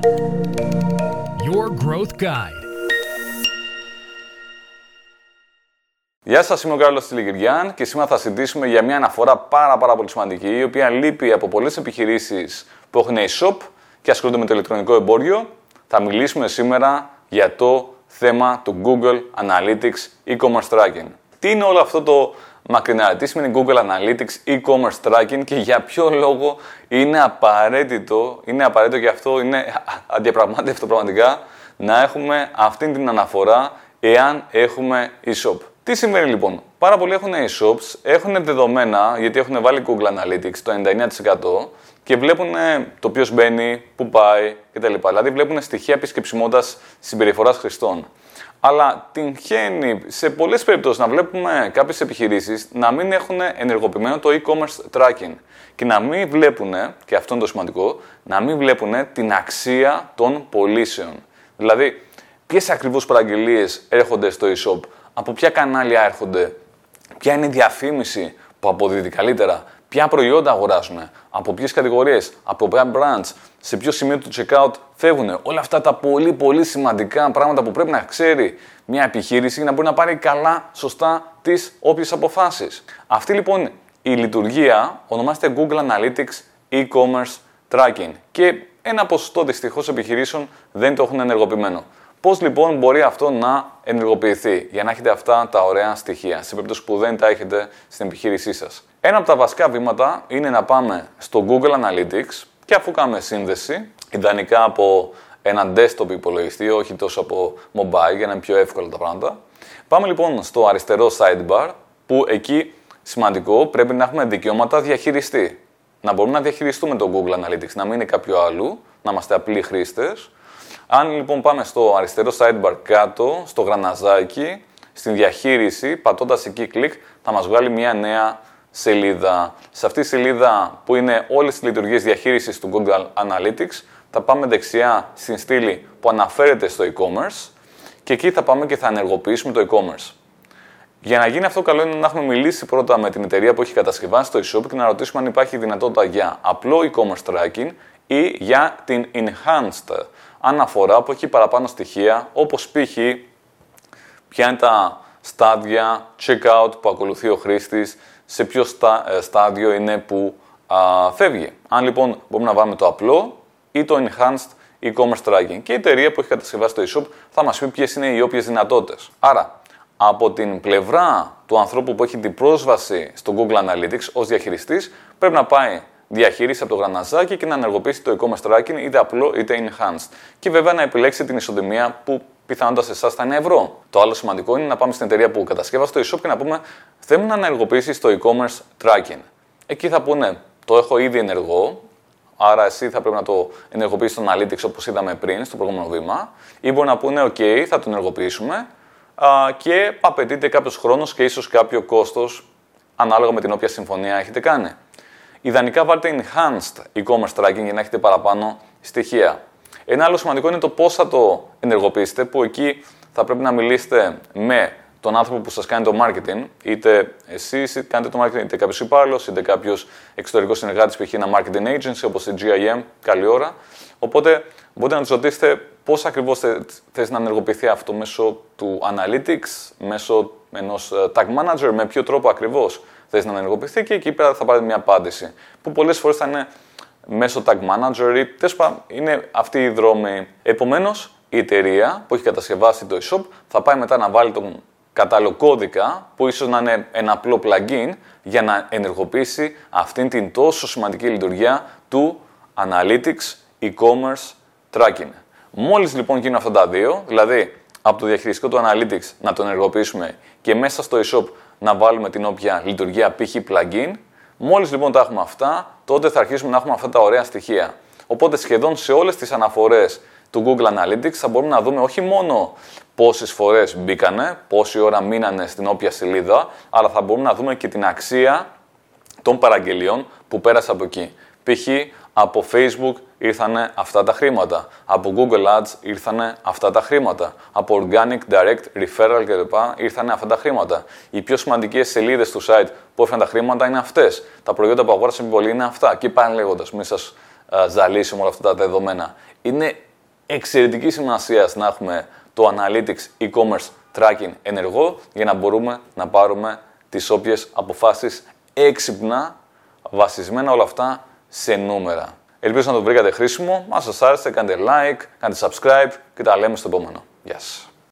Your Growth Guide. Γεια σας, είμαι ο Κάρλος Τηλεγυριάν και σήμερα θα συζητήσουμε για μια αναφορά πάρα πάρα πολύ σημαντική η οποία λείπει από πολλές επιχειρήσεις που έχουν e-shop και ασχολούνται με το ηλεκτρονικό εμπόριο. Θα μιλήσουμε σήμερα για το θέμα του Google Analytics e-commerce tracking. Τι είναι όλο αυτό το μακρινά, τι σημαίνει Google Analytics e-commerce tracking και για ποιο λόγο είναι απαραίτητο, είναι απαραίτητο και αυτό είναι αδιαπραγμάτευτο πραγματικά να έχουμε αυτή την αναφορά εάν έχουμε e-shop. Τι συμβαίνει λοιπόν, πάρα πολλοί έχουν e-shops, έχουν δεδομένα γιατί έχουν βάλει Google Analytics το 99% και βλέπουν το ποιος μπαίνει, πού πάει κτλ. Δηλαδή βλέπουν στοιχεία επισκεψιμότητας συμπεριφοράς χρηστών. Αλλά τυχαίνει σε πολλές περιπτώσεις να βλέπουμε κάποιες επιχειρήσεις να μην έχουν ενεργοποιημένο το e-commerce tracking και να μην βλέπουν, και αυτό είναι το σημαντικό, να μην βλέπουν την αξία των πωλήσεων. Δηλαδή, ποιες ακριβώς παραγγελίες έρχονται στο e-shop, από ποια κανάλια έρχονται, ποια είναι η διαφήμιση που αποδίδει καλύτερα, ποια προϊόντα αγοράζουν, από ποιες κατηγορίες, από ποια brands, σε ποιο σημείο του checkout φεύγουν. Όλα αυτά τα πολύ πολύ σημαντικά πράγματα που πρέπει να ξέρει μια επιχείρηση για να μπορεί να πάρει καλά, σωστά τις όποιες αποφάσεις. Αυτή λοιπόν η λειτουργία ονομάζεται Google Analytics E-commerce Tracking και ένα ποσοστό δυστυχώς επιχειρήσεων δεν το έχουν ενεργοποιημένο. Πώς λοιπόν μπορεί αυτό να ενεργοποιηθεί για να έχετε αυτά τα ωραία στοιχεία, σε περίπτωση που δεν τα έχετε στην επιχείρησή σας. Ένα από τα βασικά βήματα είναι να πάμε στο Google Analytics και αφού κάνουμε σύνδεση, ιδανικά από ένα desktop υπολογιστή, όχι τόσο από mobile για να είναι πιο εύκολα τα πράγματα. Πάμε λοιπόν στο αριστερό sidebar, που εκεί σημαντικό πρέπει να έχουμε δικαιώματα διαχειριστή. Να μπορούμε να διαχειριστούμε το Google Analytics, να μην είναι κάποιο άλλο, να είμαστε απλοί χρήστες. Αν λοιπόν πάμε στο αριστερό sidebar κάτω, στο γραναζάκι, στην διαχείριση, πατώντας εκεί κλικ, θα μας βγάλει μια νέα σελίδα. Σε αυτή τη σελίδα που είναι όλες τις λειτουργίες διαχείρισης του Google Analytics, θα πάμε δεξιά στην στήλη που αναφέρεται στο e-commerce και εκεί θα πάμε και θα ενεργοποιήσουμε το e-commerce. Για να γίνει αυτό, καλό είναι να έχουμε μιλήσει πρώτα με την εταιρεία που έχει κατασκευάσει το e-shop και να ρωτήσουμε αν υπάρχει δυνατότητα για απλό e-commerce tracking ή για την enhanced αναφορά που έχει παραπάνω στοιχεία, όπως π.χ. ποια είναι τα στάδια checkout που ακολουθεί ο χρήστης, σε ποιο ε, στάδιο είναι που φεύγει. Αν λοιπόν μπορούμε να βάλουμε το απλό ή το enhanced e-commerce tracking και η εταιρεία που έχει κατασκευάσει το e-shop θα μας πει ποιες είναι οι όποιες δυνατότητες. Άρα, από την πλευρά του ανθρώπου που έχει την πρόσβαση στο Google Analytics ως διαχειριστής, πρέπει να πάει διαχείριση από το γραναζάκι και να ενεργοποιήσει το e-commerce tracking είτε απλό είτε enhanced. Και βέβαια να επιλέξει την ισοδημία που πιθανότατα σε εσάς θα είναι ευρώ. Το άλλο σημαντικό είναι να πάμε στην εταιρεία που κατασκεύασε το e-shop και να πούμε θέλουμε να ενεργοποιήσεις το e-commerce tracking. Εκεί θα πούνε το έχω ήδη ενεργό, άρα εσύ θα πρέπει να το ενεργοποιήσεις στο Analytics όπως είδαμε πριν στο προηγούμενο βήμα, ή μπορεί να πούνε OK, θα το ενεργοποιήσουμε και απαιτείται κάποιος χρόνος και ίσως κάποιο κόστος ανάλογα με την όποια συμφωνία έχετε κάνει. Ιδανικά βάλτε enhanced e-commerce tracking για να έχετε παραπάνω στοιχεία. Ένα άλλο σημαντικό είναι το πώς θα το ενεργοποιήσετε, που εκεί θα πρέπει να μιλήσετε με τον άνθρωπο που σας κάνει το marketing, είτε εσείς κάνετε το marketing, είτε κάποιος υπάλληλος, είτε κάποιος εξωτερικός συνεργάτης που έχει ένα marketing agency όπως η GIM, καλή ώρα. Οπότε μπορείτε να τους ρωτήσετε πώς ακριβώς θες να ενεργοποιηθεί αυτό μέσω του analytics, μέσω ενός ε, tag manager, με ποιο τρόπο ακριβώς θες να ενεργοποιηθεί και εκεί πέρα θα πάρετε μια απάντηση. Που πολλές φορές θα είναι μέσω tag manager ή τέλος είναι αυτή η δρόμη. Επομένως, η εταιρεία που έχει κατασκευάσει το e-shop θα πάει μετά να βάλει τον κατάλληλο κώδικα που ίσως να είναι ένα απλό plugin για να ενεργοποιήσει αυτήν την τόσο σημαντική λειτουργία του Analytics E-Commerce Tracking. Μόλις λοιπόν γίνουν αυτά τα δύο, δηλαδή από το διαχειριστικό του Analytics να το ενεργοποιήσουμε και μέσα στο e-shop να βάλουμε την όποια λειτουργία π.χ. plugin. Μόλις λοιπόν τα έχουμε αυτά, τότε θα αρχίσουμε να έχουμε αυτά τα ωραία στοιχεία. Οπότε σχεδόν σε όλες τις αναφορές του Google Analytics θα μπορούμε να δούμε όχι μόνο πόσες φορές μπήκανε, πόση ώρα μείνανε στην όποια σελίδα, αλλά θα μπορούμε να δούμε και την αξία των παραγγελιών που πέρασε από εκεί. Π.χ. από Facebook ήρθαν αυτά τα χρήματα. Από Google Ads ήρθαν αυτά τα χρήματα. Από Organic Direct Referral κλπ. ήρθαν αυτά τα χρήματα. Οι πιο σημαντικές σελίδες του site που έφεραν τα χρήματα είναι αυτές. Τα προϊόντα που αγόρασαν πολύ είναι αυτά. Και πάνε λέγοντας, μην σας ζαλίσει όλα αυτά τα δεδομένα. Είναι εξαιρετική σημασία να έχουμε το Analytics e-commerce tracking ενεργό για να μπορούμε να πάρουμε τις όποιες αποφάσεις έξυπνα, βασισμένα όλα αυτά σε νούμερα. Ελπίζω να το βρήκατε χρήσιμο. Αν σας άρεσε, κάντε like, κάντε subscribe και τα λέμε στο επόμενο. Γεια σας.